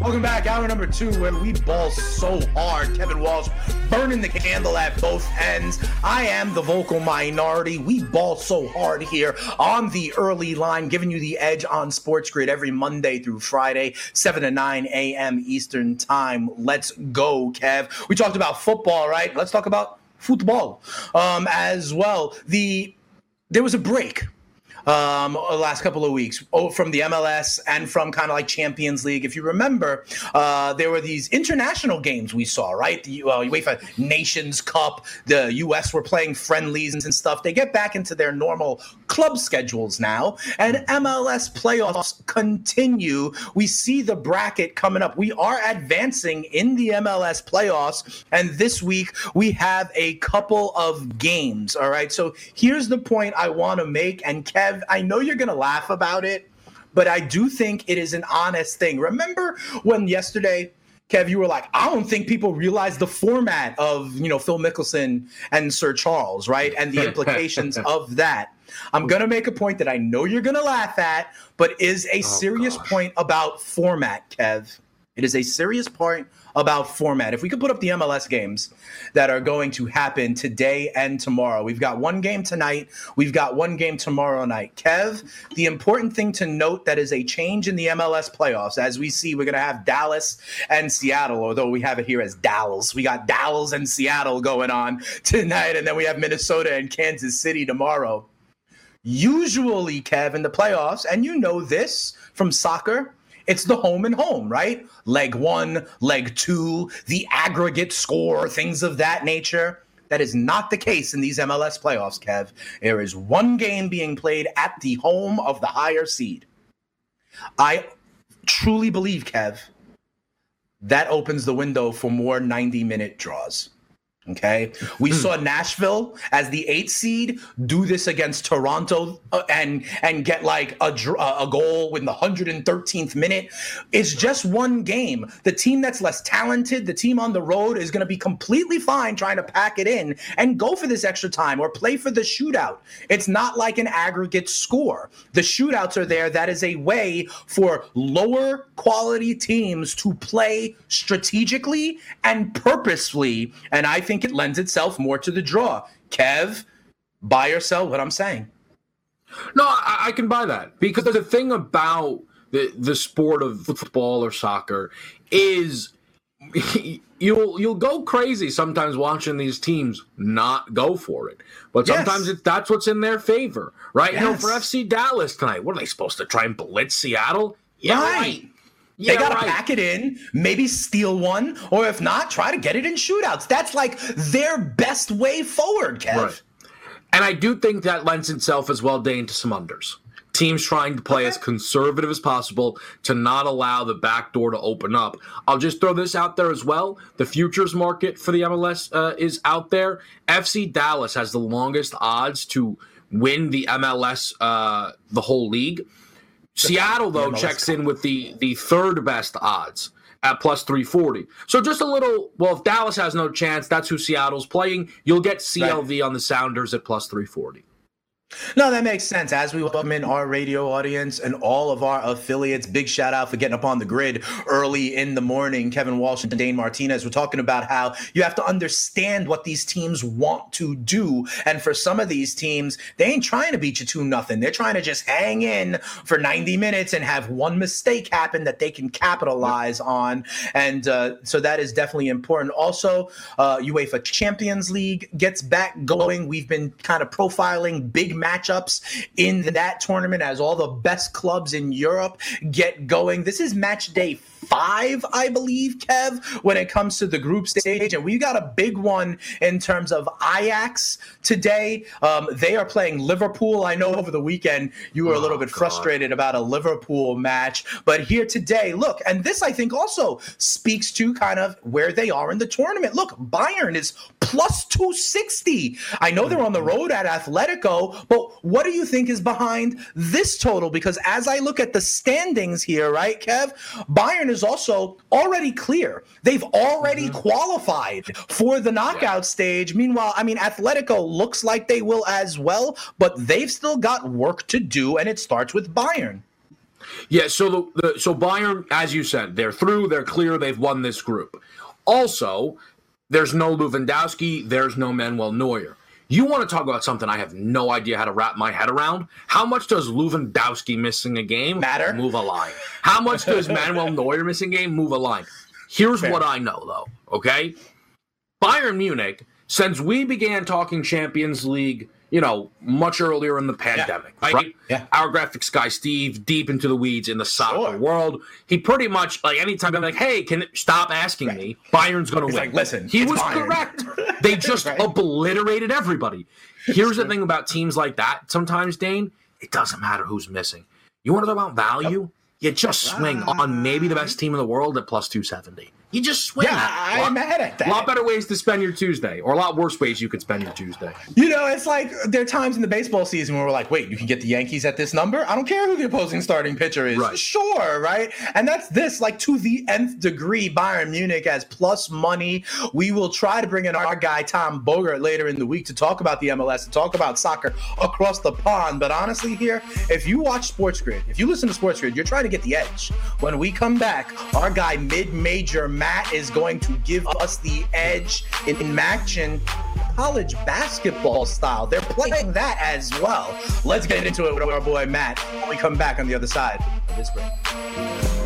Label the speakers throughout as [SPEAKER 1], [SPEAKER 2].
[SPEAKER 1] Welcome back, hour number two, where we ball so hard. Kevin Walsh burning the candle at both ends. I am the vocal minority. We ball so hard here on the early line, giving you the edge on Sports Grid every Monday through Friday, 7 to 9 a.m. Eastern Time. Let's go, Kev. We talked about football, right? Let's talk about football um, as well. The there was a break um, the last couple of weeks oh, from the MLS and from kind of like Champions League. If you remember, uh, there were these international games we saw, right? The uh, UEFA Nations Cup, the US were playing friendlies and stuff. They get back into their normal club schedules now, and MLS playoffs continue. We see the bracket coming up. We are advancing in the MLS playoffs, and this week we have a couple of games. All right, so here's the point I want to make, and Kev Kev, I know you're going to laugh about it, but I do think it is an honest thing. Remember when yesterday, Kev, you were like, I don't think people realize the format of, you know, Phil Mickelson and Sir Charles, right? And the implications of that. I'm going to make a point that I know you're going to laugh at, but is a oh, serious gosh. point about format, Kev. It is a serious part about format. If we could put up the MLS games that are going to happen today and tomorrow, we've got one game tonight, we've got one game tomorrow night. Kev, the important thing to note that is a change in the MLS playoffs. As we see, we're going to have Dallas and Seattle, although we have it here as Dallas. We got Dallas and Seattle going on tonight, and then we have Minnesota and Kansas City tomorrow. Usually, Kev, in the playoffs, and you know this from soccer, it's the home and home, right? Leg one, leg two, the aggregate score, things of that nature. That is not the case in these MLS playoffs, Kev. There is one game being played at the home of the higher seed. I truly believe, Kev, that opens the window for more 90 minute draws. Okay. We hmm. saw Nashville as the eighth seed do this against Toronto uh, and and get like a a goal in the 113th minute. It's just one game. The team that's less talented, the team on the road is going to be completely fine trying to pack it in and go for this extra time or play for the shootout. It's not like an aggregate score. The shootouts are there. That is a way for lower quality teams to play strategically and purposefully. And I think think it lends itself more to the draw. Kev, buy or sell what I'm saying.
[SPEAKER 2] No, I, I can buy that because the thing about the the sport of football or soccer is you'll you'll go crazy sometimes watching these teams not go for it. But sometimes yes. it, that's what's in their favor, right? Yes. You know, for FC Dallas tonight, what are they supposed to try and blitz Seattle?
[SPEAKER 1] Yeah, right. right. Yeah, they got to right. pack it in, maybe steal one, or if not, try to get it in shootouts. That's like their best way forward, Kev. Right.
[SPEAKER 2] And I do think that lends itself as well, Dane, to some unders. Teams trying to play okay. as conservative as possible to not allow the back door to open up. I'll just throw this out there as well. The futures market for the MLS uh, is out there. FC Dallas has the longest odds to win the MLS, uh, the whole league. Seattle though checks in with the the third best odds at plus 340. So just a little well if Dallas has no chance, that's who Seattle's playing. You'll get CLV right. on the Sounders at plus 340.
[SPEAKER 1] No, that makes sense. As we welcome in our radio audience and all of our affiliates, big shout out for getting up on the grid early in the morning. Kevin Walsh and Dane Martinez. We're talking about how you have to understand what these teams want to do. And for some of these teams, they ain't trying to beat you 2 nothing. They're trying to just hang in for 90 minutes and have one mistake happen that they can capitalize on. And uh, so that is definitely important. Also, uh, UEFA Champions League gets back going. We've been kind of profiling big matchups in that tournament as all the best clubs in Europe get going. This is match day five, I believe, Kev, when it comes to the group stage. And we got a big one in terms of Ajax today. Um, they are playing Liverpool. I know over the weekend you were a little oh, bit God. frustrated about a Liverpool match, but here today, look, and this I think also speaks to kind of where they are in the tournament. Look, Bayern is plus 260. I know they're on the road at Atletico, but what do you think is behind this total? Because as I look at the standings here, right, Kev, Bayern is also already clear. They've already mm-hmm. qualified for the knockout yeah. stage. Meanwhile, I mean, Atletico looks like they will as well, but they've still got work to do, and it starts with Bayern.
[SPEAKER 2] Yeah, so the, the so Bayern, as you said, they're through, they're clear, they've won this group. Also, there's no Lewandowski, there's no Manuel Neuer. You want to talk about something I have no idea how to wrap my head around? How much does Lewandowski missing a game
[SPEAKER 1] matter?
[SPEAKER 2] Move a line. How much does Manuel Neuer missing a game move a line? Here's Fair. what I know though. Okay, Bayern Munich. Since we began talking Champions League you know, much earlier in the pandemic, yeah. right?
[SPEAKER 1] Yeah.
[SPEAKER 2] Our graphics guy, Steve, deep into the weeds in the soccer sure. world. He pretty much, like, anytime I'm like, hey, can stop asking right. me? Bayern's going to win.
[SPEAKER 1] Like, listen,
[SPEAKER 2] he was correct. They just right. obliterated everybody. Here's the thing about teams like that sometimes, Dane, it doesn't matter who's missing. You want to talk about value? Yep. You just swing on maybe the best team in the world at plus 270. You just swing.
[SPEAKER 1] Yeah, I'm mad at that.
[SPEAKER 2] A lot better ways to spend your Tuesday, or a lot worse ways you could spend your Tuesday.
[SPEAKER 1] You know, it's like there are times in the baseball season where we're like, wait, you can get the Yankees at this number? I don't care who the opposing starting pitcher is.
[SPEAKER 2] Right.
[SPEAKER 1] Sure, right? And that's this, like to the nth degree, Bayern Munich as plus money. We will try to bring in our guy, Tom Bogert, later in the week to talk about the MLS and talk about soccer across the pond. But honestly, here, if you watch Sports Grid, if you listen to Sports Grid, you're trying to get the edge. When we come back, our guy, mid major Matt, is going to give us the edge in, in matching college basketball style. They're playing that as well. Let's get into it with our boy Matt when we come back on the other side of this break.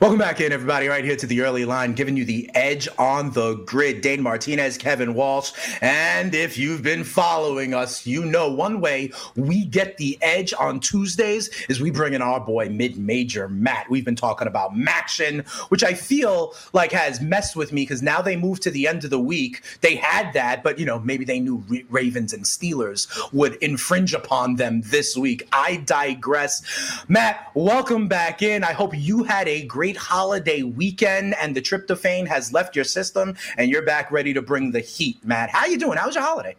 [SPEAKER 1] Welcome back in, everybody, right here to the early line, giving you the edge on the grid. Dane Martinez, Kevin Walsh. And if you've been following us, you know one way we get the edge on Tuesdays is we bring in our boy mid major Matt. We've been talking about MACtion, which I feel like has messed with me because now they moved to the end of the week. They had that, but you know, maybe they knew Ravens and Steelers would infringe upon them this week. I digress. Matt, welcome back in. I hope you had a great holiday weekend and the tryptophan has left your system and you're back ready to bring the heat, Matt. How you doing? How was your holiday?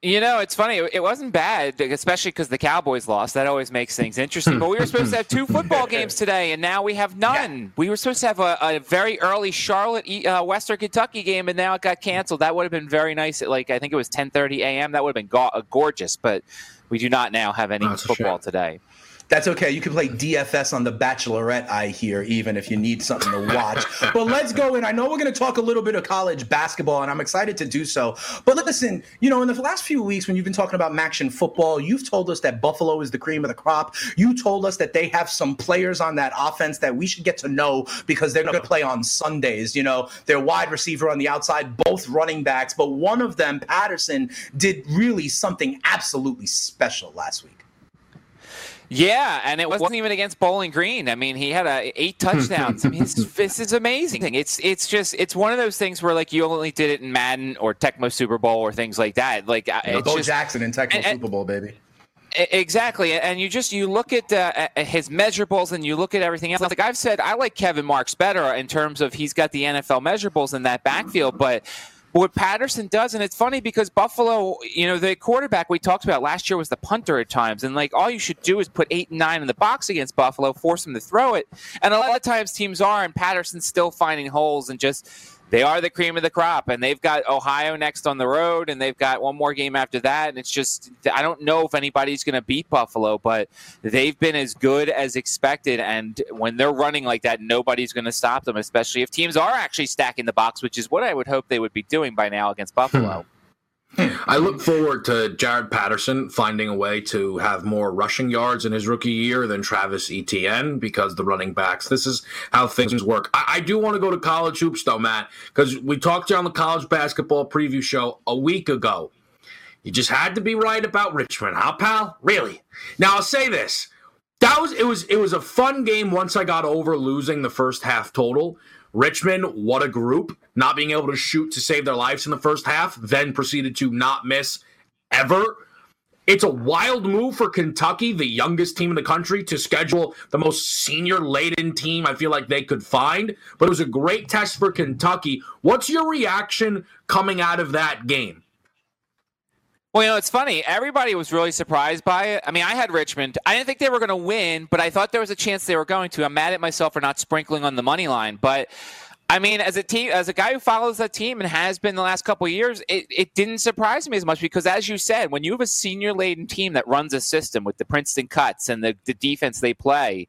[SPEAKER 3] You know, it's funny. It wasn't bad, especially because the Cowboys lost. That always makes things interesting. but we were supposed to have two football games today, and now we have none. Yeah. We were supposed to have a, a very early Charlotte uh, Western Kentucky game, and now it got canceled. That would have been very nice. At like I think it was 10:30 a.m. That would have been go- gorgeous. But we do not now have any oh, football today.
[SPEAKER 1] That's okay. You can play DFS on the Bachelorette, I hear, even if you need something to watch. but let's go in. I know we're going to talk a little bit of college basketball, and I'm excited to do so. But listen, you know, in the last few weeks, when you've been talking about MACtion football, you've told us that Buffalo is the cream of the crop. You told us that they have some players on that offense that we should get to know because they're going to play on Sundays. You know, their wide receiver on the outside, both running backs, but one of them, Patterson, did really something absolutely special last week.
[SPEAKER 3] Yeah, and it wasn't even against Bowling Green. I mean, he had a, eight touchdowns. I mean, this is amazing. It's it's just it's one of those things where like you only did it in Madden or Tecmo Super Bowl or things like that. Like
[SPEAKER 1] Bo just, Jackson in Tecmo and, Super Bowl, baby.
[SPEAKER 3] Exactly, and you just you look at uh, his measurables and you look at everything else. Like I've said, I like Kevin Marks better in terms of he's got the NFL measurables in that backfield, but what Patterson does, and it's funny because Buffalo, you know, the quarterback we talked about last year was the punter at times, and like all you should do is put eight and nine in the box against Buffalo, force them to throw it, and a lot of times teams are, and Patterson's still finding holes and just they are the cream of the crop, and they've got Ohio next on the road, and they've got one more game after that. And it's just, I don't know if anybody's going to beat Buffalo, but they've been as good as expected. And when they're running like that, nobody's going to stop them, especially if teams are actually stacking the box, which is what I would hope they would be doing by now against
[SPEAKER 2] hmm. Buffalo. I look forward to Jaret Patterson finding a way to have more rushing yards in his rookie year than Travis Etienne because the running backs. This is how things work. I, I do want to go to college hoops though, Matt, because we talked to you on the college basketball preview show a week ago. You just had to be right about Richmond, huh, pal? Really? Now I'll say this. That was it was it was a fun game once I got over losing the first half total. Richmond, what a group, not being able to shoot to save their lives in the first half, then proceeded to not miss ever. It's a wild move for Kentucky, the youngest team in the country, to schedule the most senior laden team I feel like they could find. But it was a great test for Kentucky. What's your reaction coming out of that game?
[SPEAKER 3] Well, you know, it's funny. Everybody was really surprised by it. I mean, I had Richmond. I didn't think they were going to win, but I thought there was a chance they were going to. I'm mad at myself for not sprinkling on the money line. But I mean, as a team, as a guy who follows that team and has been the last couple years, it, it didn't surprise me as much because, as you said, when you have a senior laden team that runs a system with the Princeton cuts and the, the defense they play,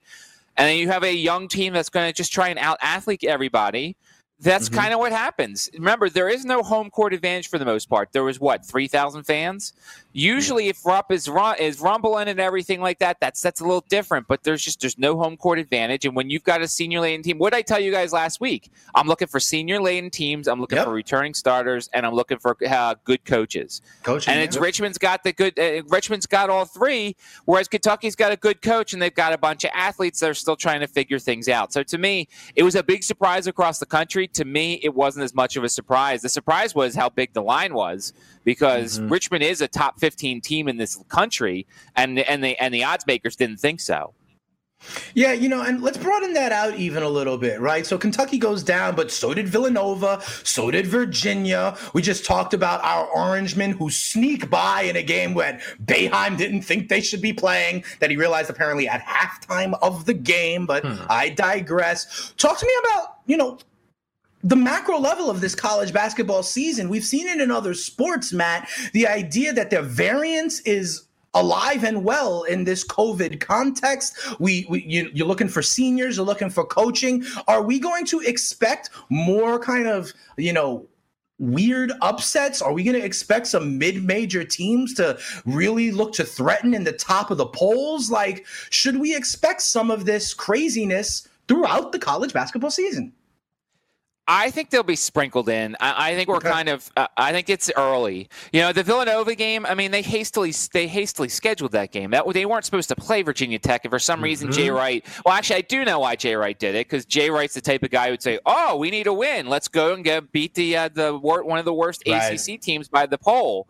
[SPEAKER 3] and then you have a young team that's going to just try and out athlete everybody that's mm-hmm. kind of what happens. Remember, there is no home court advantage for the most part. There was what three thousand fans. Usually, if Rupp is is rumbling and everything like that, that's that's a little different. But there's just there's no home court advantage. And when you've got a senior laden team, what did I tell you guys last week? I'm looking for senior laden teams. I'm looking yep. for returning starters, and I'm looking for uh, good coaches. Coaching, and it's yep. Richmond's got the good. Uh, Richmond's got all three, whereas Kentucky's got a good coach, and they've got a bunch of athletes that are still trying to figure things out. So to me, it was a big surprise across the country. To me, it wasn't as much of a surprise. The surprise was how big the line was because mm-hmm. Richmond is a top 15 team in this country, and and the and the odds makers didn't think so.
[SPEAKER 1] Yeah, you know, and let's broaden that out even a little bit, right? So Kentucky goes down, but so did Villanova, so did Virginia. We just talked about our Orangemen who sneak by in a game when Boeheim didn't think they should be playing, that he realized apparently at halftime of the game, but hmm. I digress. Talk to me about, you know, the macro level of this college basketball season. We've seen it in other sports, Matt. The idea that the variance is alive and well in this COVID context. We, we you, you're looking for seniors, you're looking for coaching. Are we going to expect more kind of you know weird upsets? Are we going to expect some mid-major teams to really look to threaten in the top of the polls? Like, should we expect some of this craziness throughout the college basketball season?
[SPEAKER 3] I think they'll be sprinkled in. I, I think we're okay. kind of. Uh, I think it's early. You know, the Villanova game. I mean, they hastily they hastily scheduled that game. That they weren't supposed to play Virginia Tech, and for some reason, mm-hmm. Jay Wright. Well, actually, I do know why Jay Wright did it because Jay Wright's the type of guy who'd say, "Oh, we need a win. Let's go and get beat the uh, the one of the worst right. ACC teams by the poll."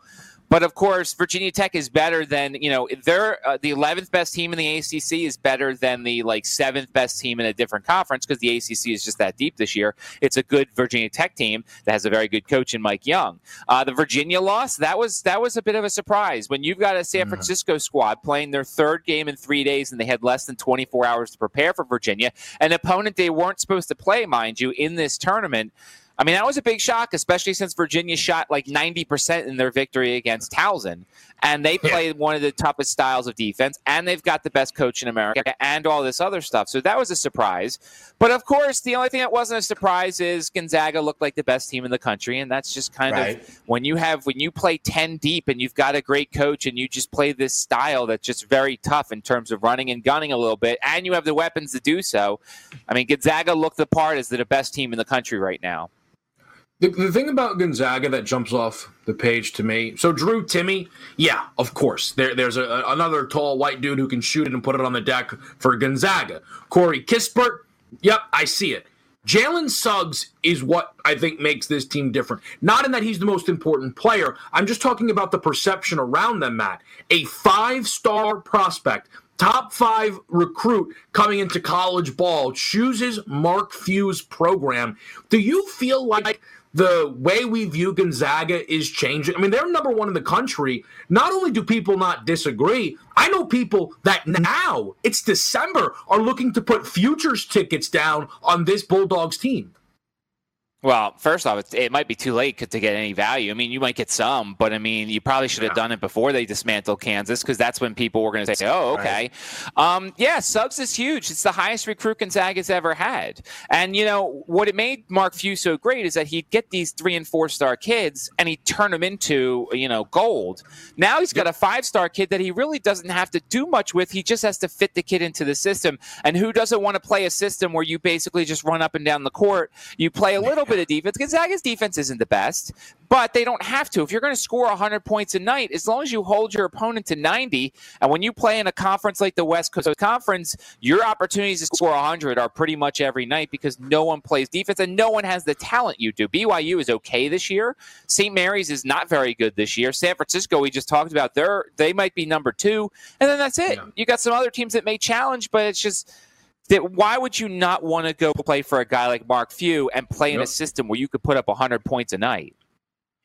[SPEAKER 3] But of course, Virginia Tech is better than you know. They're uh, the 11th best team in the ACC is better than the like seventh best team in a different conference because the ACC is just that deep this year. It's a good Virginia Tech team that has a very good coach in Mike Young. Uh, the Virginia loss that was that was a bit of a surprise when you've got a San mm-hmm. Francisco squad playing their third game in three days and they had less than 24 hours to prepare for Virginia, an opponent they weren't supposed to play, mind you, in this tournament. I mean, that was a big shock, especially since Virginia shot like 90% in their victory against Towson. And they play yeah. one of the toughest styles of defense, and they've got the best coach in America and all this other stuff. So that was a surprise. But of course, the only thing that wasn't a surprise is Gonzaga looked like the best team in the country. And that's just kind right. of when you have, when you play 10 deep and you've got a great coach and you just play this style that's just very tough in terms of running and gunning a little bit, and you have the weapons to do so. I mean, Gonzaga looked the part as the best team in the country right now.
[SPEAKER 2] The, the thing about Gonzaga that jumps off the page to me, so Drew Timme, yeah, of course. There, there's a, another tall white dude who can shoot it and put it on the deck for Gonzaga. Corey Kispert, yep, I see it. Jalen Suggs is what I think makes this team different. Not in that he's the most important player. I'm just talking about the perception around them, Matt. A five star prospect, top five recruit coming into college ball, chooses Mark Few's program. Do you feel like the way we view Gonzaga is changing. I mean, they're number one in the country. Not only do people not disagree, I know people that now it's December are looking to put futures tickets down on this Bulldogs team.
[SPEAKER 3] Well, first off, it might be too late to get any value. I mean, you might get some, but I mean, you probably should have yeah. done it before they dismantled Kansas because that's when people were going to say, "Oh, okay." Right. Um, yeah, Suggs is huge. It's the highest recruit Gonzaga's ever had, and you know what it made Mark Few so great is that he'd get these three and four star kids and he'd turn them into you know gold. Now he's got a five star kid that he really doesn't have to do much with. He just has to fit the kid into the system. And who doesn't want to play a system where you basically just run up and down the court? You play a little bit of defense. Gonzaga's defense isn't the best, but they don't have to. If you're going to score 100 points a night, as long as you hold your opponent to 90, and when you play in a conference like the West Coast Conference, your opportunities to score 100 are pretty much every night because no one plays defense and no one has the talent you do. BYU is okay this year. St. Mary's is not very good this year. San Francisco, we just talked about, they're, they might be number two, and then that's it. Yeah. You got some other teams that may challenge, but it's just that why would you not want to go play for a guy like Mark Few and play in a system where you could put up 100 points a night?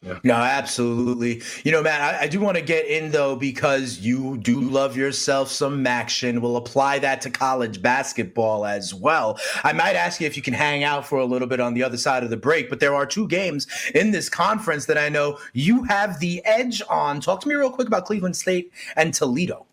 [SPEAKER 1] Yeah. No, absolutely. You know, Matt, I, I do want to get in though because you do love yourself some action. We'll apply that to college basketball as well. I might ask you if you can hang out for a little bit on the other side of the break, but there are two games in this conference that I know you have the edge on. Talk to me real quick about Cleveland State and Toledo.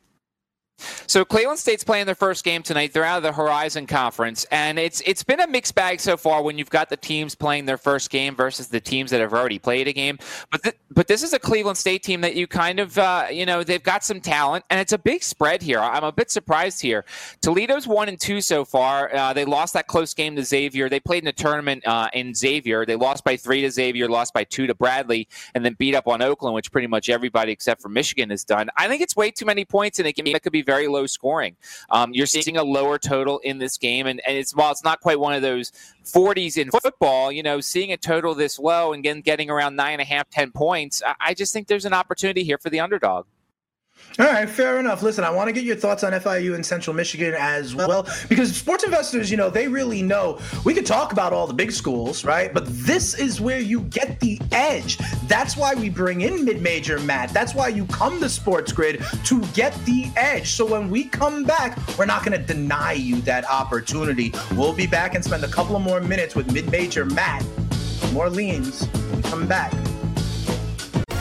[SPEAKER 3] So Cleveland State's playing their first game tonight. They're out of the Horizon Conference, and it's it's been a mixed bag so far when you've got the teams playing their first game versus the teams that have already played a game. But th- but this is a Cleveland State team that you kind of uh, you know they've got some talent, and it's a big spread here. I'm a bit surprised here. Toledo's one and two so far. Uh, they lost that close game to Xavier. They played in a tournament uh, in Xavier. They lost by three to Xavier, lost by two to Bradley, and then beat up on Oakland, which pretty much everybody except for Michigan has done. I think it's way too many points in a game that could be very low scoring. Um, you're seeing a lower total in this game, and, and it's while it's not quite one of those 40s in football, you know, seeing a total this low and getting, getting around nine and a half, 10 points, I, I just think there's an opportunity here for the underdog.
[SPEAKER 1] All right, fair enough. Listen, I want to get your thoughts on FIU and Central Michigan as well, because sports investors, you know, they really know. We could talk about all the big schools, right? But this is where you get the edge. That's why we bring in mid-major Matt. That's why you come to Sports Grid to get the edge. So when we come back, we're not going to deny you that opportunity. We'll be back and spend a couple of more minutes with mid-major Matt. More leans. When we come back.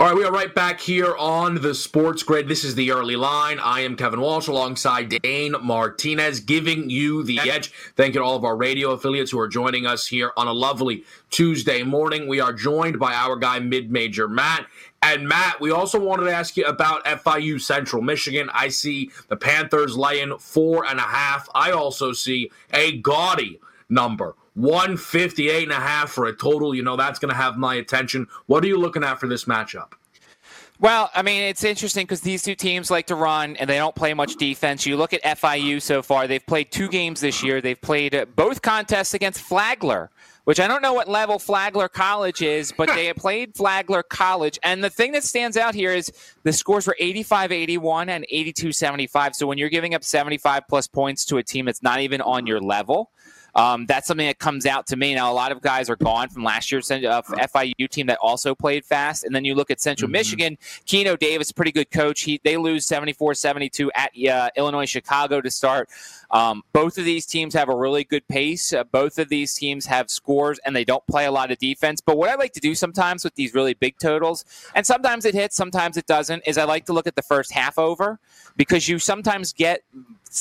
[SPEAKER 2] All right, we are right back here on the Sports Grid. This is the early line. I am Kevin Walsh alongside Dane Martinez, giving you the edge. Thank you to all of our radio affiliates who are joining us here on a lovely Tuesday morning. We are joined by our guy, mid major Matt. And Matt, we also wanted to ask you about FIU Central Michigan. I see the Panthers laying four and a half. I also see a gaudy number 158 and a half for a total. You know, that's going to have my attention. What are you looking at for this matchup?
[SPEAKER 3] Well, I mean, it's interesting because these two teams like to run and they don't play much defense. You look at FIU so far, they've played two games this year. They've played both contests against Flagler, which I don't know what level Flagler College is, but they have played Flagler College. And the thing that stands out here is the scores were 85 81 and 82 75. So when you're giving up 75 plus points to a team that's not even on your level, um, that's something that comes out to me. Now, a lot of guys are gone from last year's uh, FIU team that also played fast. And then you look at Central mm-hmm. Michigan, Keno Davis, pretty good coach. He, they lose 74 72 at uh, Illinois Chicago to start. Um, both of these teams have a really good pace. Uh, both of these teams have scores and they don't play a lot of defense. But what I like to do sometimes with these really big totals, and sometimes it hits, sometimes it doesn't, is I like to look at the first half over because you sometimes get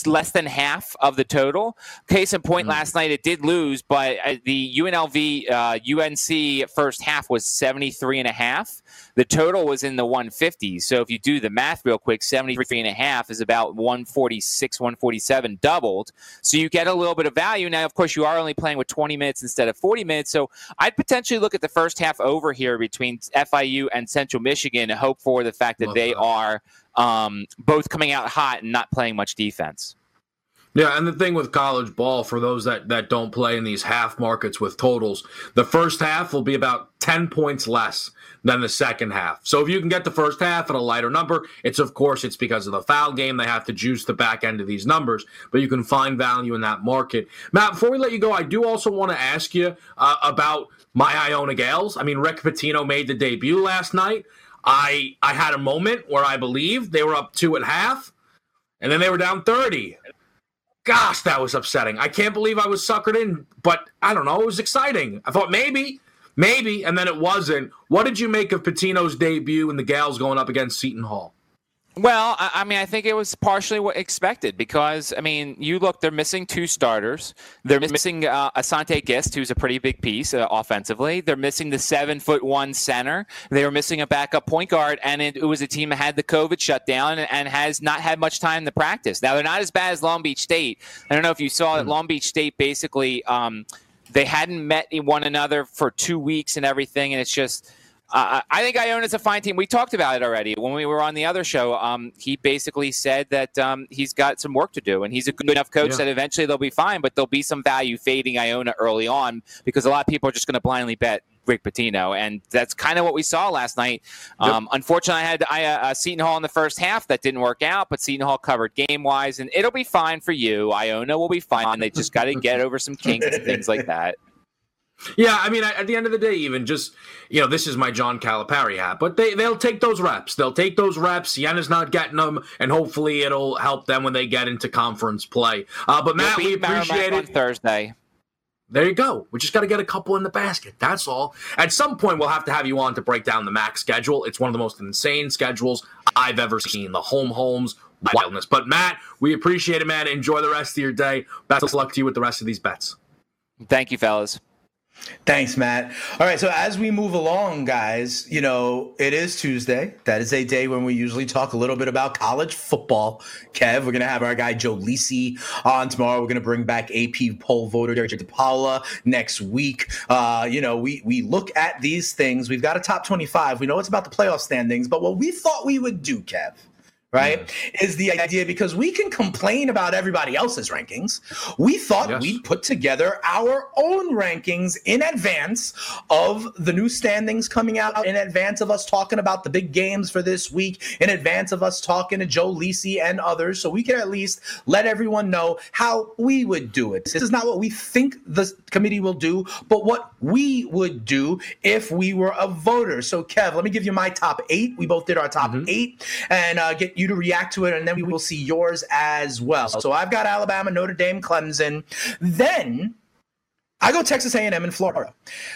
[SPEAKER 3] less than half of the total. Case in point, mm-hmm. last night it did lose, but uh, the UNLV uh, UNC first half was 73 and a half. The total was in the 150s. So if you do the math real quick, 73 and a half is about 146, 147 doubled. So you get a little bit of value. Now, of course, you are only playing with 20 minutes instead of 40 minutes. So I'd potentially look at the first half over here between FIU and Central Michigan and hope for the fact that Love they that. are um, both coming out hot and not playing much defense.
[SPEAKER 2] Yeah, and the thing with college ball, for those that, that don't play in these half markets with totals, the first half will be about 10 points less than the second half. So if you can get the first half at a lighter number, it's of course it's because of the foul game. They have to juice the back end of these numbers, but you can find value in that market. Matt, before we let you go, I do also want to ask you uh, about my Iona Gaels. I mean, Rick Pitino made the debut last night. I I had a moment where I believed they were up two at half, and then they were down 30 gosh, that was upsetting. I can't believe I was suckered in, but I don't know. It was exciting. I thought maybe, maybe, and then it wasn't. What did you make of Pitino's debut and the Gaels going up against Seton Hall?
[SPEAKER 3] Well, I, mean, I think it was partially what expected because, I mean, you look, they're missing two starters. They're missing uh, Asante Gist, who's a pretty big piece uh, offensively. They're missing the seven foot one center. They were missing a backup point guard, and it, it was a team that had the COVID shutdown and, and, has not had much time to practice. Now, they're not as bad as Long Beach State. I don't know if you saw that hmm. Long Beach State basically. Um, they hadn't met one another for two weeks and everything, and it's just uh, I think Iona's a fine team. We talked about it already when we were on the other show. Um, he basically said that um, he's got some work to do, and he's a good enough coach yeah. that eventually they'll be fine. But there'll be some value fading Iona early on because a lot of people are just going to blindly bet Rick Pitino, and that's kind of what we saw last night. Um, yep. Unfortunately, I had I, uh, Seton Hall in the first half that didn't work out, but Seton Hall covered game wise, and it'll be fine for you. Iona will be fine. They just got to get over some kinks and things like that.
[SPEAKER 2] Yeah, I mean, at the end of the day, even just you know, this is my John Calipari hat, but they they'll take those reps. They'll take those reps. Iona's not getting them, and hopefully it'll help them when they get into conference play. Uh, but Matt, we appreciate it.
[SPEAKER 3] Thursday.
[SPEAKER 2] There you go. We just got to get a couple in the basket. That's all. At some point, we'll have to have you on to break down the MAC schedule. It's one of the most insane schedules I've ever seen. The home homes, wildness. But Matt, we appreciate it, man. Enjoy the rest of your day. Best of luck to you with the rest of these bets.
[SPEAKER 3] Thank you, fellas.
[SPEAKER 1] Thanks, Matt. All right, so as we move along, guys, you know, it is Tuesday. That is a day when we usually talk a little bit about college football. Kev, we're going to have our guy Joe Lisi on tomorrow. We're going to bring back AP poll voter Derek DePaula next week. Uh, you know, we we look at these things. We've got a top 25. We know it's about the playoff standings, but what we thought we would do, Kev, right is the idea because we can complain about everybody else's rankings. We thought yes. we'd put together our own rankings in advance of the new standings coming out in advance of us talking about the big games for this week in advance of us talking to joe lisi and others so we can at least let everyone know how we would do it. This is not what we think the committee will do but what we would do if we were a voter. So kev let me give you my top eight. We both did our top mm-hmm. eight and uh, get you to react to it, and then we will see yours as well. So I've got Alabama, Notre Dame, Clemson. Then I go Texas A&M in Florida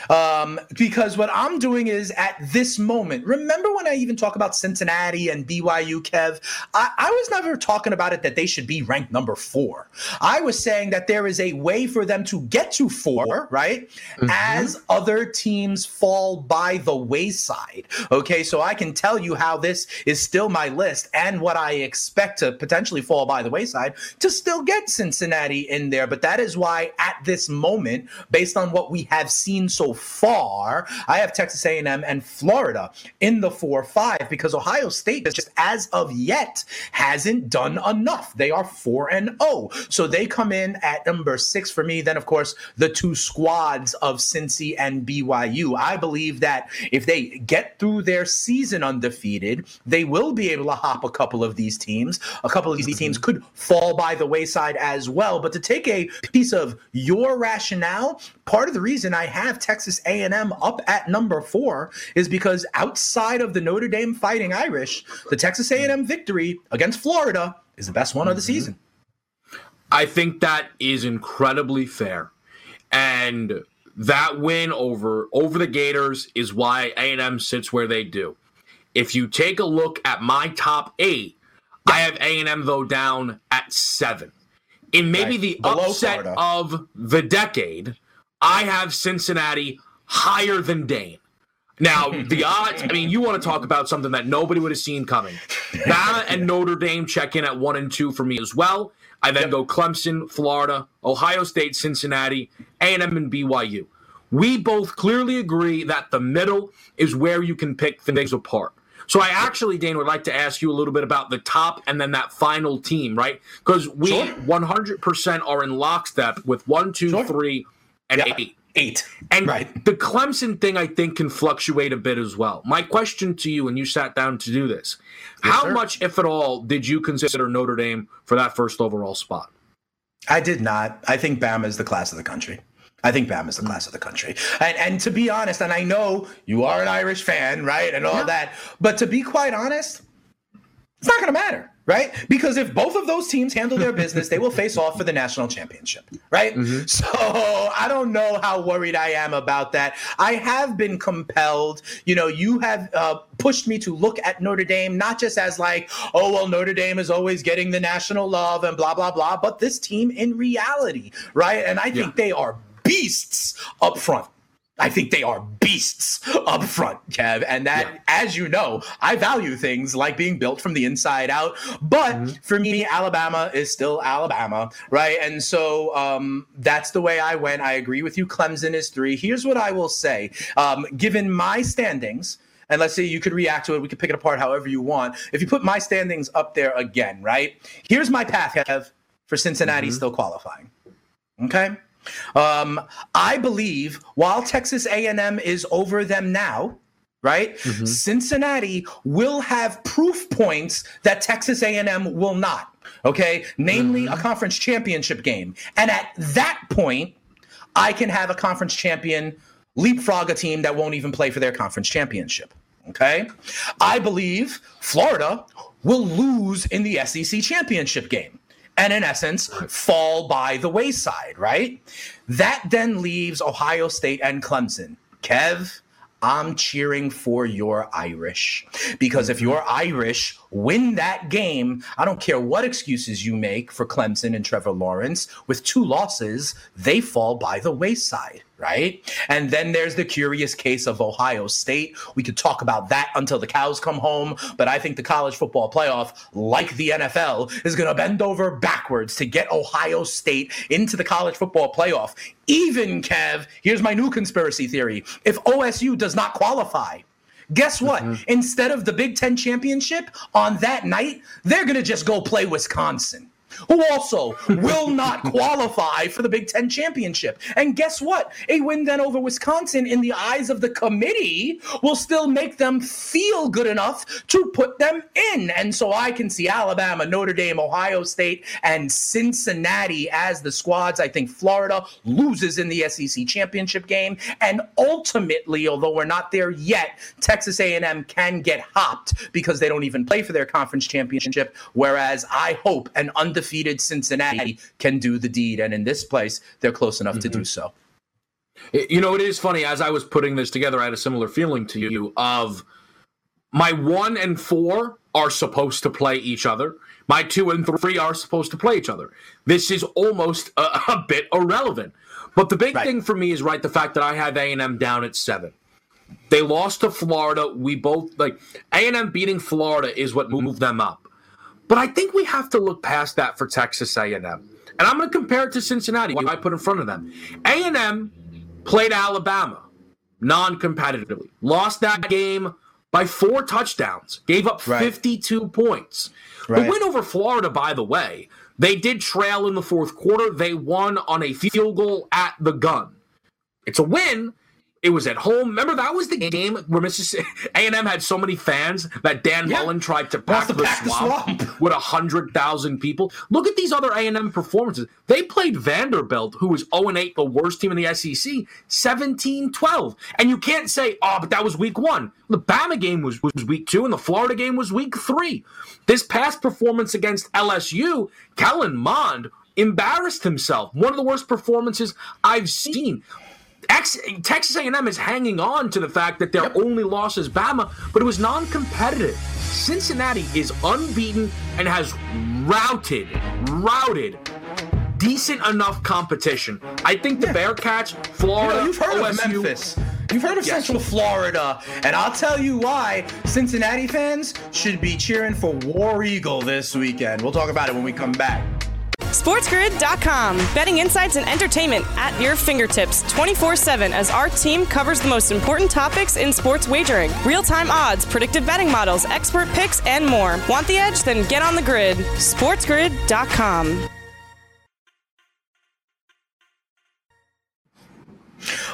[SPEAKER 1] um, because what I'm doing is at this moment. Remember when I even talk about Cincinnati and BYU, Kev? I, I, was never talking about it that they should be ranked number four. I was saying that there is a way for them to get to four, right? Mm-hmm. As other teams fall by the wayside. Okay, so I can tell you how this is still my list and what I expect to potentially fall by the wayside to still get Cincinnati in there. But that is why at this moment based on what we have seen so far, I have Texas A&M and Florida in the 4-5 because Ohio State just as of yet hasn't done enough. They are 4 and 0. So they come in at number 6 for me. Then of course, the two squads of Cincy and BYU. I believe that if they get through their season undefeated, they will be able to hop a couple of these teams. A couple of these mm-hmm. teams could fall by the wayside as well, but to take a piece of your rationale part of the reason I have Texas A&M up at number four is because outside of the Notre Dame Fighting Irish, the Texas A&M victory against Florida is the best one of the mm-hmm. season.
[SPEAKER 2] I think that is incredibly fair, and that win over over the Gators is why A&M sits where they do. If you take a look at my top eight, I have A&M though down at seven in maybe right. the Below upset Florida. of the decade, I have Cincinnati higher than Dane. Now, the odds, I mean, you want to talk about something that nobody would have seen coming. Bama and Notre Dame check in at one and two for me as well. I then yep. go Clemson, Florida, Ohio State, Cincinnati, A&M, and BYU. We both clearly agree that the middle is where you can pick things apart. So I actually, Dane, would like to ask you a little bit about the top and then that final team, right? Because we
[SPEAKER 1] Sure.
[SPEAKER 2] 100% are in lockstep with one, two,
[SPEAKER 1] Sure.
[SPEAKER 2] three, and
[SPEAKER 1] Yeah.
[SPEAKER 2] eight.
[SPEAKER 1] Eight.
[SPEAKER 2] And
[SPEAKER 1] Right.
[SPEAKER 2] the Clemson thing, I think, can fluctuate a bit as well. My question to you, when you sat down to do this, how
[SPEAKER 1] sir.
[SPEAKER 2] much, if at all, did you consider Notre Dame for that first overall spot?
[SPEAKER 1] I did not. I think Bama is the class of the country. I think Bama is the class of the country. And and to be honest, and I know you are an Irish fan, right? And all that. But to be quite honest, it's not going to matter, right? Because if both of those teams handle their business, they will face off for the national championship, right? So I don't know how worried I am about that. I have been compelled, you know, you have uh, pushed me to look at Notre Dame, not just as like, oh, well, Notre Dame is always getting the national love and blah, blah, blah, but this team in reality, right? And I think
[SPEAKER 2] Yeah.
[SPEAKER 1] they are beasts up front. I think they are beasts up front, Kev. And that,
[SPEAKER 2] Yeah.
[SPEAKER 1] as you know, I value things like being built from the inside out. But for me, Alabama is still Alabama, right? And so um, that's the way I went. I agree with you. Clemson is three. Here's what I will say um, given my standings, and let's say you could react to it, we could pick it apart however you want. If you put my standings up there again, right? Here's my path, Kev, for Cincinnati still qualifying. Okay. Um, I believe while Texas A&M is over them now, right? Cincinnati will have proof points that Texas A&M will not. Okay, namely a conference championship game, and at that point, I can have a conference champion leapfrog a team that won't even play for their conference championship. Okay, I believe Florida will lose in the SEC championship game and in essence fall by the wayside, right? That then leaves Ohio State and Clemson. Kev, I'm cheering for your Irish because if your Irish win that game, I don't care what excuses you make for Clemson and Trevor Lawrence, with two losses, they fall by the wayside, right? And then there's the curious case of Ohio State. We could talk about that until the cows come home, but I think the college football playoff, like the NFL, is going to bend over backwards to get Ohio State into the college football playoff. Even, Kev, here's my new conspiracy theory. If OSU does not qualify, Guess what? Mm-hmm. Instead of the Big Ten championship on that night, they're going to just go play Wisconsin, who also will not qualify for the Big Ten championship. And guess what? A win then over Wisconsin, in the eyes of the committee, will still make them feel good enough to put them in. And so I can see Alabama, Notre Dame, Ohio State, and Cincinnati as the squads. I think Florida loses in the SEC championship game, and ultimately, although we're not there yet, Texas A&M can get hopped because they don't even play for their conference championship. Whereas I hope an undefeated Cincinnati can do the deed, and in this place, they're close enough to do mm-hmm. so.
[SPEAKER 2] You know, it is funny. As I was putting this together, I had a similar feeling to you of my one and four are supposed to play each other. My two and three are supposed to play each other. This is almost a, a bit irrelevant. But the big
[SPEAKER 1] Right.
[SPEAKER 2] thing for me is right the fact that I have A and M down at seven. They lost to Florida. We both like A and M beating Florida is what moved them up. But I think we have to look past that for Texas A and I'm going to compare it to Cincinnati. What I put in front of them. A and M played Alabama non-competitively. Lost that game by four touchdowns. Gave up
[SPEAKER 1] Right.
[SPEAKER 2] 52 points.
[SPEAKER 1] Right.
[SPEAKER 2] The win over Florida, by the way, they did trail in the fourth quarter. They won on a field goal at the gun. It's a win. It was at home. Remember that was the game where Mississippi A&M had so many fans that Dan
[SPEAKER 1] Yeah.
[SPEAKER 2] Mullen tried to pack, the,
[SPEAKER 1] pack the
[SPEAKER 2] swamp
[SPEAKER 1] swamp.
[SPEAKER 2] with a hundred thousand people. Look at these other A&M performances. They played Vanderbilt, who was 0-8, the worst team in the SEC, 17-12. And you can't say, oh, but that was week one. The Bama game was, was week two, and the Florida game was week three. This past performance against LSU, Kellen Mond embarrassed himself. One of the worst performances I've seen. Ex- Texas A&M is hanging on to the fact that their only loss is Bama, but it was non-competitive. Cincinnati is unbeaten and has routed, routed decent enough competition. I think the Bearcats,
[SPEAKER 1] You
[SPEAKER 2] Florida,
[SPEAKER 1] know, you've heard
[SPEAKER 2] OSU,
[SPEAKER 1] of Memphis. You've heard of
[SPEAKER 2] Yes.
[SPEAKER 1] Central Florida, and I'll tell you why Cincinnati fans should be cheering for War Eagle this weekend. We'll talk about it when we come back.
[SPEAKER 4] SportsGrid.com. Betting insights and entertainment at your fingertips 24 7 as our team covers the most important topics in sports wagering real time odds, predictive betting models, expert picks, and more. Want the edge? Then get on the grid. SportsGrid.com.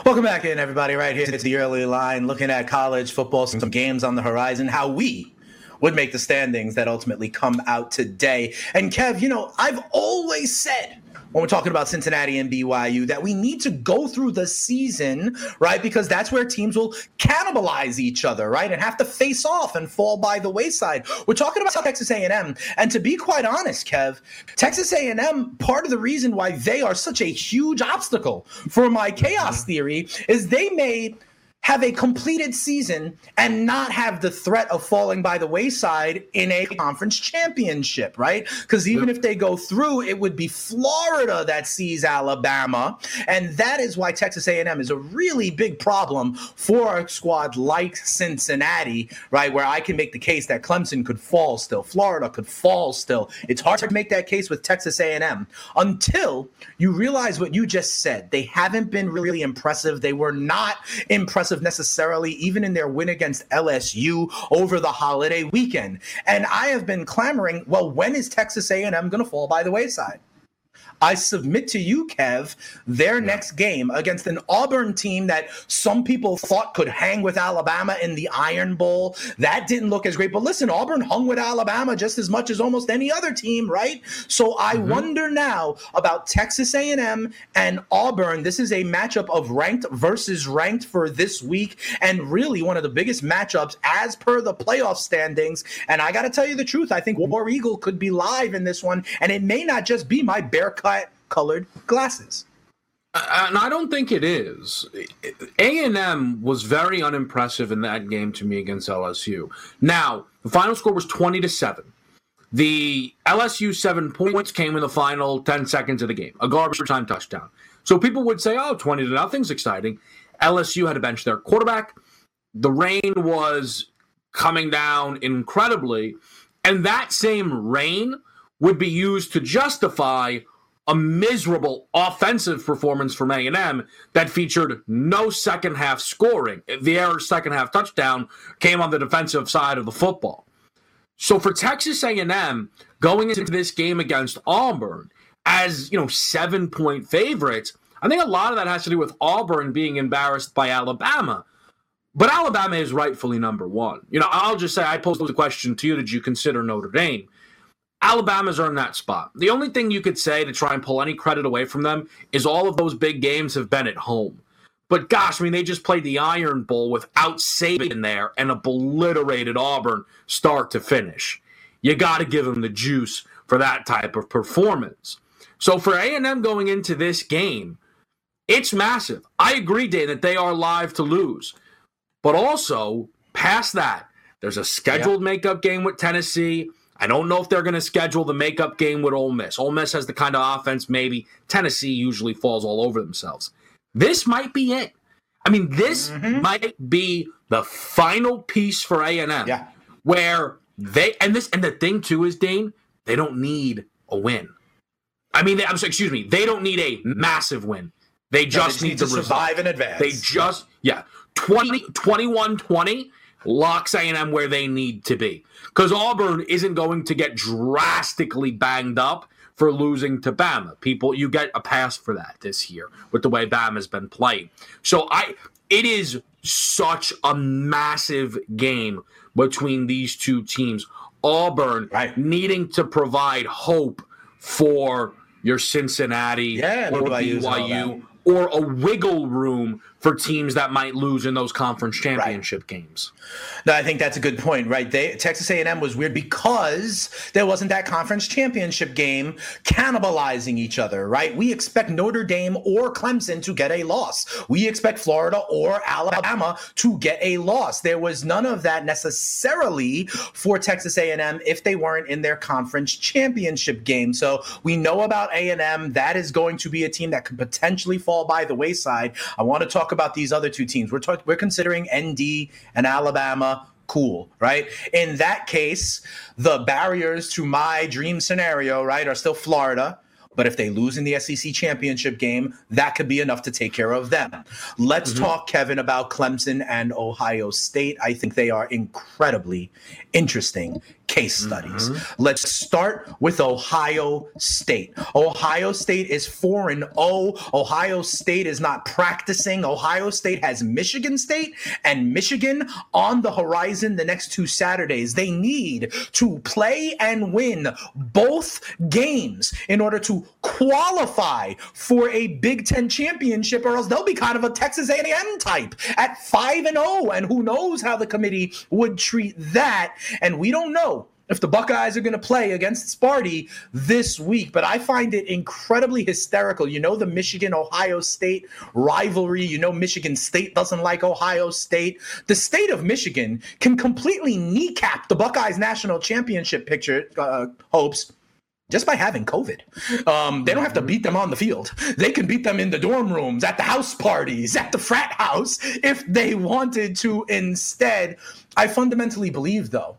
[SPEAKER 1] Welcome back in, everybody. Right here, it's the early line, looking at college football, some games on the horizon, how we would make the standings that ultimately come out today. And Kev, you know, I've always said when we're talking about Cincinnati and BYU that we need to go through the season, right? Because that's where teams will cannibalize each other, right? And have to face off and fall by the wayside. We're talking about Texas A&M, and to be quite honest, Kev, Texas A&M, part of the reason why they are such a huge obstacle for my chaos theory is they made have a completed season and not have the threat of falling by the wayside in a conference championship, right? Because even yep. if they go through, it would be Florida that sees Alabama, and that is why Texas A&M is a really big problem for a squad like Cincinnati, right? Where I can make the case that Clemson could fall still, Florida could fall still. It's hard to make that case with Texas A&M until you realize what you just said. They haven't been really impressive. They were not impressive impressive necessarily, even in their win against LSU over the holiday weekend. And I have been clamoring, well, when is Texas A&M going to fall by the wayside? I submit to you, Kev, their next game against an Auburn team that some people thought could hang with Alabama in the Iron Bowl. That didn't look as great. But listen, Auburn hung with Alabama just as much as almost any other team, right? So I mm-hmm. wonder now about Texas A&M and Auburn. This is a matchup of ranked versus ranked for this week, and really one of the biggest matchups as per the playoff standings. And I got to tell you the truth, I think War Eagle could be live in this one, and it may not just be my bear cut colored glasses.
[SPEAKER 2] Uh, and I don't think it is. A and M was very unimpressive in that game to me against LSU. Now the final score was twenty to seven. The LSU seven points came in the final ten seconds of the game, a garbage time touchdown. So people would say, "Oh, 20 to nothing's exciting." LSU had to bench their quarterback. The rain was coming down incredibly, and that same rain would be used to justify a miserable offensive performance from A&M that featured no second half scoring. The second half touchdown came on the defensive side of the football. So for Texas A&M going into this game against Auburn as, you know, 7-point favorites, I think a lot of that has to do with Auburn being embarrassed by Alabama. But Alabama is rightfully number 1. You know, I'll just say I posed the question to you, did you consider Notre Dame? Alabama's earned that spot. The only thing you could say to try and pull any credit away from them is all of those big games have been at home. But gosh, I mean, they just played the Iron Bowl without Saban in there and obliterated Auburn start to finish. You got to give them the juice for that type of performance. So for A&M going into this game, it's massive. I agree, Dane, that they are live to lose. But also, past that, there's a scheduled makeup game with Tennessee. I don't know if they're going to schedule the makeup game with Ole Miss. Ole Miss has the kind of offense maybe Tennessee usually falls all over themselves. This might be it. I mean, this mm-hmm. might be the final piece for A and M,
[SPEAKER 1] yeah.
[SPEAKER 2] where they and this and the thing too is Dane, they don't need a win. I mean, they, I'm sorry, excuse me, they don't need a massive win. They just
[SPEAKER 1] need,
[SPEAKER 2] need,
[SPEAKER 1] to, to survive and advance.
[SPEAKER 2] They just yeah, 20 21 20 locks A&M where they need to be. Because Auburn isn't going to get drastically banged up for losing to Bama. People, you get a pass for that this year with the way Bama's been playing. So I, it is such a massive game between these two teams. Auburn
[SPEAKER 1] right.
[SPEAKER 2] needing to provide hope for your Cincinnati
[SPEAKER 1] yeah,
[SPEAKER 2] or BYU or a wiggle room for teams that might lose in those conference championship right. games.
[SPEAKER 1] No, I think that's a good point, right? They, Texas A&M was weird because there wasn't that conference championship game cannibalizing each other, right? We expect Notre Dame or Clemson to get a loss. We expect Florida or Alabama to get a loss. There was none of that necessarily for Texas A&M if they weren't in their conference championship game. So we know about A&M. That is going to be a team that could potentially fall by the wayside. I want to talk talk about these other two teams. We're talk- we're considering ND and Alabama cool, right? In that case, the barriers to my dream scenario, right, are still Florida, But if they lose in the SEC championship game, that could be enough to take care of them. Let's mm-hmm. talk, Kevin, about Clemson and Ohio State. I think they are incredibly interesting case studies. Mm-hmm. Let's start with Ohio State. Ohio State is 4 and 0. Ohio State is not practicing. Ohio State has Michigan State and Michigan on the horizon the next two Saturdays. They need to play and win both games in order to qualify for a Big 10 championship or else they'll be kind of a Texas A&M type at 5 and 0 and who knows how the committee would treat that and we don't know if the Buckeyes are going to play against Sparty this week. But I find it incredibly hysterical. You know, the Michigan Ohio State rivalry. You know, Michigan State doesn't like Ohio State. The state of Michigan can completely kneecap the Buckeyes national championship picture uh, hopes just by having COVID. Um, they don't have to beat them on the field. They can beat them in the dorm rooms, at the house parties, at the frat house if they wanted to instead. I fundamentally believe, though,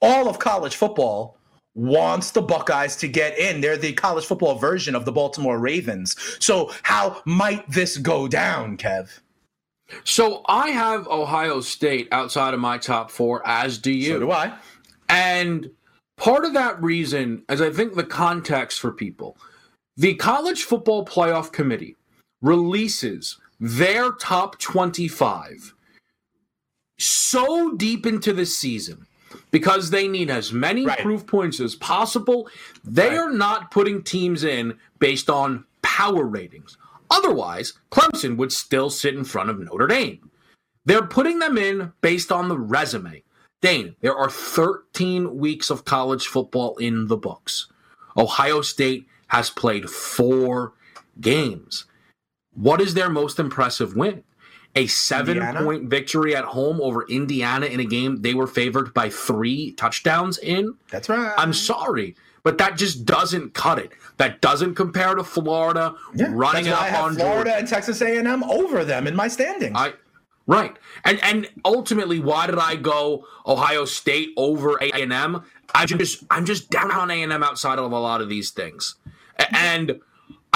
[SPEAKER 1] all of college football wants the Buckeyes to get in. They're the college football version of the Baltimore Ravens. So, how might this go down, Kev?
[SPEAKER 2] So, I have Ohio State outside of my top four, as do you.
[SPEAKER 1] So do I.
[SPEAKER 2] And part of that reason is I think the context for people. The College Football Playoff Committee releases their top 25 so deep into the season because they need as many right. proof points as possible. They right. are not putting teams in based on power ratings. Otherwise, Clemson would still sit in front of Notre Dame. They're putting them in based on the resume. Dane, there are 13 weeks of college football in the books. Ohio State has played four games. What is their most impressive win? A seven Indiana? point victory at home over Indiana in a game they were favored by three touchdowns in.
[SPEAKER 1] That's right.
[SPEAKER 2] I'm sorry, but that just doesn't cut it. That doesn't compare to Florida
[SPEAKER 1] yeah,
[SPEAKER 2] running up
[SPEAKER 1] on
[SPEAKER 2] Florida
[SPEAKER 1] Georgia. and Texas A&M over them in my standings.
[SPEAKER 2] I, right, and and ultimately, why did I go Ohio State over A&M? I just I'm just down on A&M outside of a lot of these things, and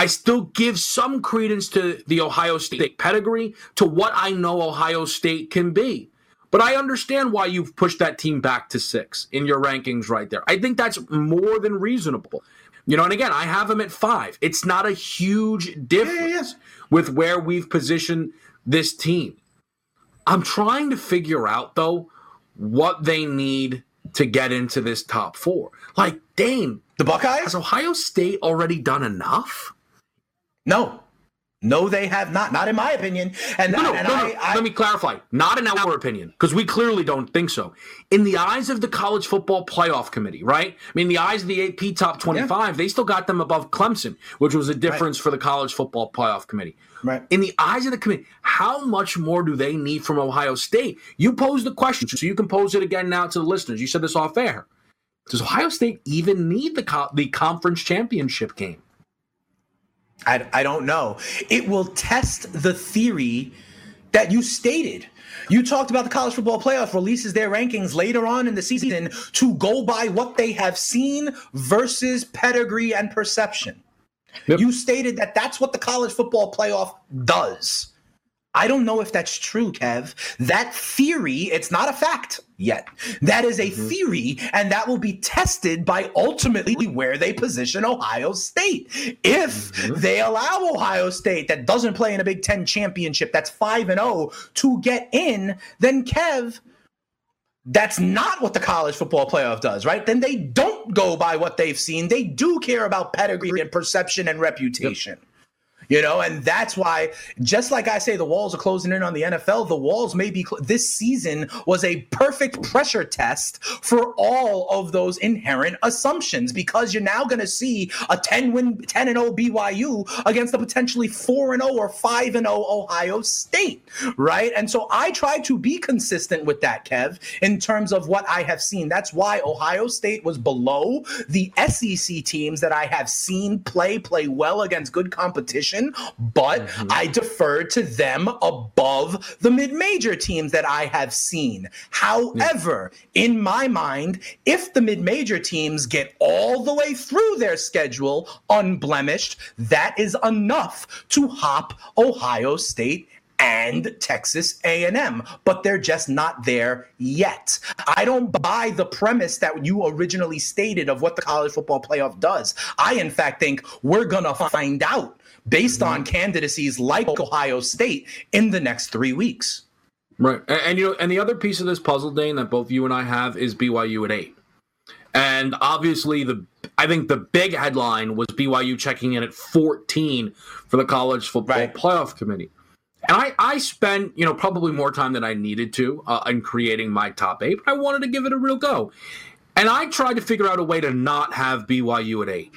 [SPEAKER 2] I still give some credence to the Ohio State pedigree, to what I know Ohio State can be. But I understand why you've pushed that team back to six in your rankings right there. I think that's more than reasonable. You know, and again, I have them at five. It's not a huge difference with where we've positioned this team. I'm trying to figure out, though, what they need to get into this top four. Like, Dane,
[SPEAKER 1] the Buckeyes?
[SPEAKER 2] Has Ohio State already done enough?
[SPEAKER 1] No. No, they have not. Not in my opinion. And,
[SPEAKER 2] no, no,
[SPEAKER 1] and
[SPEAKER 2] no,
[SPEAKER 1] I,
[SPEAKER 2] no. I, Let me clarify. Not in our opinion, because we clearly don't think so. In the eyes of the College Football Playoff Committee, right? I mean, the eyes of the AP Top 25, yeah. they still got them above Clemson, which was a difference right. for the College Football Playoff Committee.
[SPEAKER 1] Right.
[SPEAKER 2] In the eyes of the committee, how much more do they need from Ohio State? You posed the question, so you can pose it again now to the listeners. You said this off air. Does Ohio State even need the co- the conference championship game?
[SPEAKER 1] I, I don't know. It will test the theory that you stated. You talked about the college football playoff releases their rankings later on in the season to go by what they have seen versus pedigree and perception. Yep. You stated that that's what the college football playoff does. I don't know if that's true, Kev. That theory, it's not a fact yet. That is a mm-hmm. theory, and that will be tested by ultimately where they position Ohio State. If mm-hmm. they allow Ohio State, that doesn't play in a Big Ten championship, that's 5 and 0, to get in, then Kev, that's not what the college football playoff does, right? Then they don't go by what they've seen. They do care about pedigree and perception and reputation. Yep. You know, and that's why, just like I say, the walls are closing in on the NFL. The walls may be. Cl- this season was a perfect pressure test for all of those inherent assumptions because you're now going to see a 10 win, 10 and 0 BYU against a potentially 4 and 0 or 5 and 0 Ohio State, right? And so I try to be consistent with that, Kev, in terms of what I have seen. That's why Ohio State was below the SEC teams that I have seen play play well against good competition opinion, but mm-hmm. I defer to them above the mid major teams that I have seen. However, yeah. in my mind, if the mid major teams get all the way through their schedule unblemished, that is enough to hop Ohio State and Texas A&M, but they're just not there yet. I don't buy the premise that you originally stated of what the college football playoff does. I in fact think we're going to find out based on candidacies like Ohio State in the next 3 weeks.
[SPEAKER 2] Right. And, and you know and the other piece of this puzzle Dane that both you and I have is BYU at 8. And obviously the I think the big headline was BYU checking in at 14 for the college football right. playoff committee. And I, I spent, you know, probably more time than I needed to uh, in creating my top eight, but I wanted to give it a real go. And I tried to figure out a way to not have BYU at eight.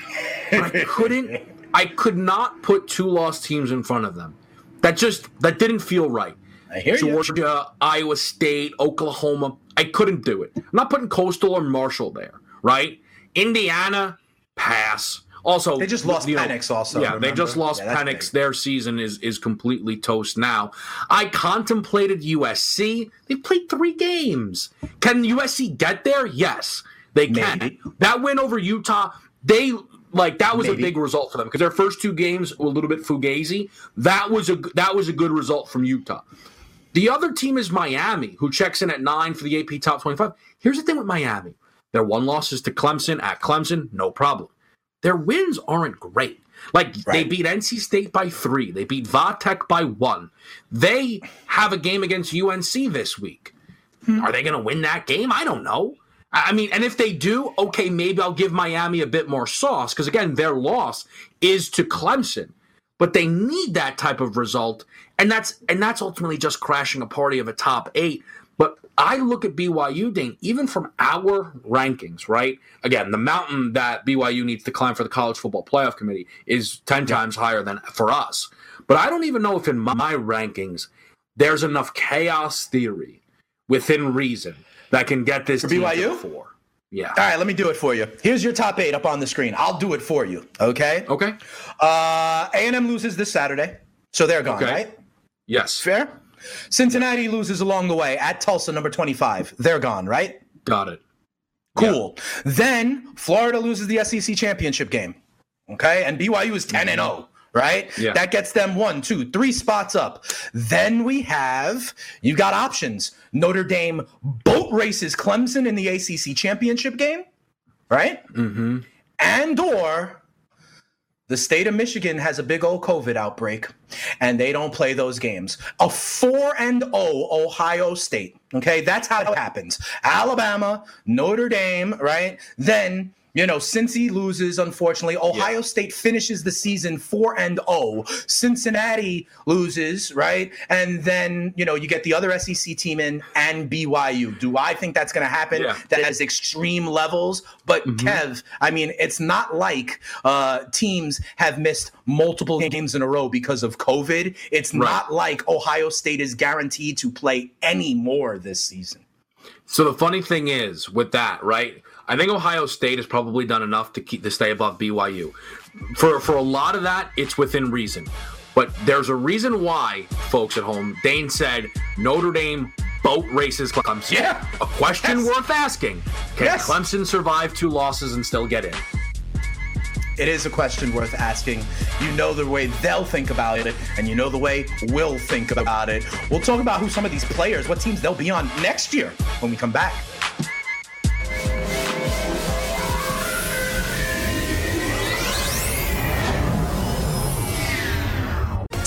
[SPEAKER 2] But I couldn't, I could not put two lost teams in front of them. That just, that didn't feel right.
[SPEAKER 1] I hear
[SPEAKER 2] Georgia,
[SPEAKER 1] you.
[SPEAKER 2] Iowa State, Oklahoma. I couldn't do it. I'm not putting Coastal or Marshall there, right? Indiana, pass. Also,
[SPEAKER 1] they just lost Penix. Know, also,
[SPEAKER 2] yeah, remember? they just lost yeah, Penix. Their season is is completely toast now. I contemplated USC. They played three games. Can USC get there? Yes, they can. Maybe. That win over Utah, they like that was Maybe. a big result for them because their first two games were a little bit fugazi. That was a that was a good result from Utah. The other team is Miami, who checks in at nine for the AP Top 25. Here's the thing with Miami: their one loss is to Clemson at Clemson, no problem their wins aren't great. Like right. they beat NC State by three, they beat Vatech by one. They have a game against UNC this week. Hmm. Are they going to win that game? I don't know. I mean, and if they do, okay, maybe I'll give Miami a bit more sauce because again, their loss is to Clemson, but they need that type of result, and that's and that's ultimately just crashing a party of a top eight. I look at BYU, Dane, even from our rankings, right? Again, the mountain that BYU needs to climb for the college football playoff committee is 10 times higher than for us. But I don't even know if in my rankings there's enough chaos theory within reason that can get this
[SPEAKER 1] for BYU
[SPEAKER 2] four. Yeah. All
[SPEAKER 1] right, let me do it for you. Here's your top eight up on the screen. I'll do it for you. Okay.
[SPEAKER 2] Okay.
[SPEAKER 1] Uh, A&M loses this Saturday, so they're gone, okay. right?
[SPEAKER 2] Yes.
[SPEAKER 1] Fair. Cincinnati loses along the way at Tulsa, number 25. They're gone, right?
[SPEAKER 2] Got it.
[SPEAKER 1] Cool. Yeah. Then Florida loses the SEC championship game. Okay. And BYU is 10 and 0 right? Yeah. That gets them one, two, three spots up. Then we have you got options. Notre Dame boat races Clemson in the ACC championship game, right?
[SPEAKER 2] Mm-hmm.
[SPEAKER 1] And or the state of Michigan has a big old COVID outbreak and they don't play those games. A 4 and 0 Ohio State. Okay, that's how it happens. Alabama, Notre Dame, right? Then you know, Cincy loses, unfortunately. Ohio yeah. State finishes the season 4 and 0. Cincinnati loses, right? And then, you know, you get the other SEC team in and BYU. Do I think that's going to happen? Yeah. That has extreme levels. But, mm-hmm. Kev, I mean, it's not like uh, teams have missed multiple games in a row because of COVID. It's right. not like Ohio State is guaranteed to play any more this season.
[SPEAKER 2] So the funny thing is with that, right? I think Ohio State has probably done enough to keep to stay above BYU. For for a lot of that, it's within reason. But there's a reason why, folks at home, Dane said Notre Dame boat races Clemson.
[SPEAKER 1] Yeah.
[SPEAKER 2] A question yes. worth asking. Can yes. Clemson survive two losses and still get in?
[SPEAKER 1] It is a question worth asking. You know the way they'll think about it, and you know the way we'll think about it. We'll talk about who some of these players, what teams they'll be on next year when we come back.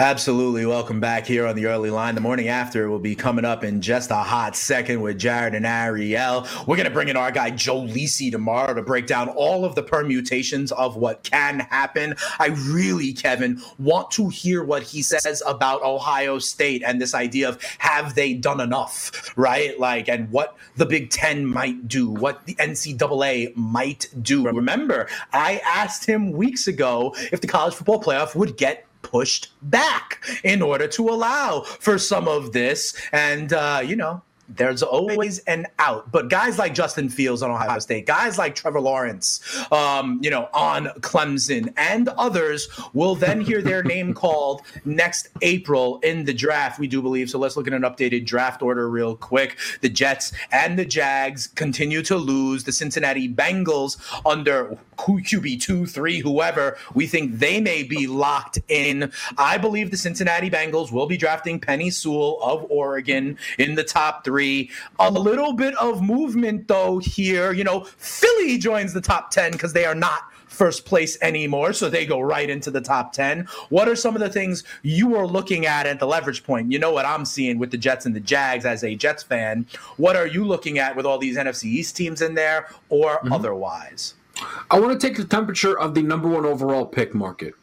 [SPEAKER 1] Absolutely. Welcome back here on the early line. The morning after will be coming up in just a hot second with Jared and Ariel. We're going to bring in our guy Joe Lisi tomorrow to break down all of the permutations of what can happen. I really, Kevin, want to hear what he says about Ohio State and this idea of have they done enough, right? Like, and what the Big Ten might do, what the NCAA might do. Remember, I asked him weeks ago if the college football playoff would get pushed back in order to allow for some of this. And, uh, you know, there's always an out. But guys like Justin Fields on Ohio State, guys like Trevor Lawrence, um, you know, on Clemson, and others will then hear their name called next April in the draft. We do believe. So let's look at an updated draft order real quick. The Jets and the Jags continue to lose. The Cincinnati Bengals under QB two, three, whoever we think they may be locked in. I believe the Cincinnati Bengals will be drafting Penei Sewell of Oregon in the top three three. A little bit of movement though here. You know, Philly joins the top 10 because they are not first place anymore. So they go right into the top 10. What are some of the things you are looking at at the leverage point? You know what I'm seeing with the Jets and the Jags as a Jets fan. What are you looking at with all these NFC East teams in there or mm-hmm. otherwise?
[SPEAKER 2] I want to take the temperature of the number one overall pick market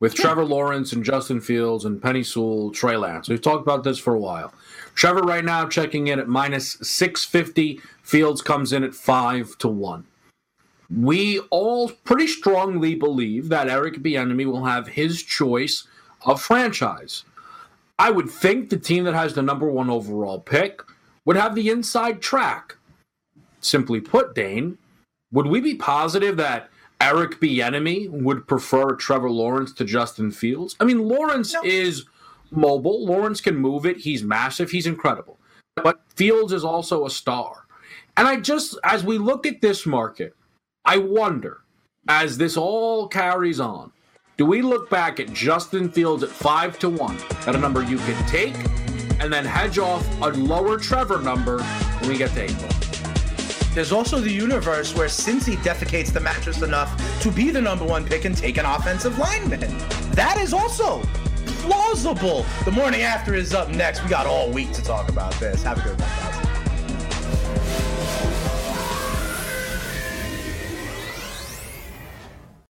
[SPEAKER 2] with Trevor Lawrence and Justin Fields and Penei Sewell, Trey Lance. We've talked about this for a while. Trevor right now checking in at minus 650. Fields comes in at 5 to 1. We all pretty strongly believe that Eric Bieniemy will have his choice of franchise. I would think the team that has the number one overall pick would have the inside track. Simply put, Dane, would we be positive that Eric Bieniemy would prefer Trevor Lawrence to Justin Fields? I mean, Lawrence no. is mobile. Lawrence can move it. He's massive. He's incredible. But Fields is also a star. And I just, as we look at this market, I wonder, as this all carries on, do we look back at Justin Fields at five to one, at a number you can take, and then hedge off a lower Trevor number when we get to April?
[SPEAKER 1] There's also the universe where Cincy defecates the mattress enough to be the number one pick and take an offensive lineman. That is also plausible. The morning after is up next. We got all week to talk about this. Have a good one, guys.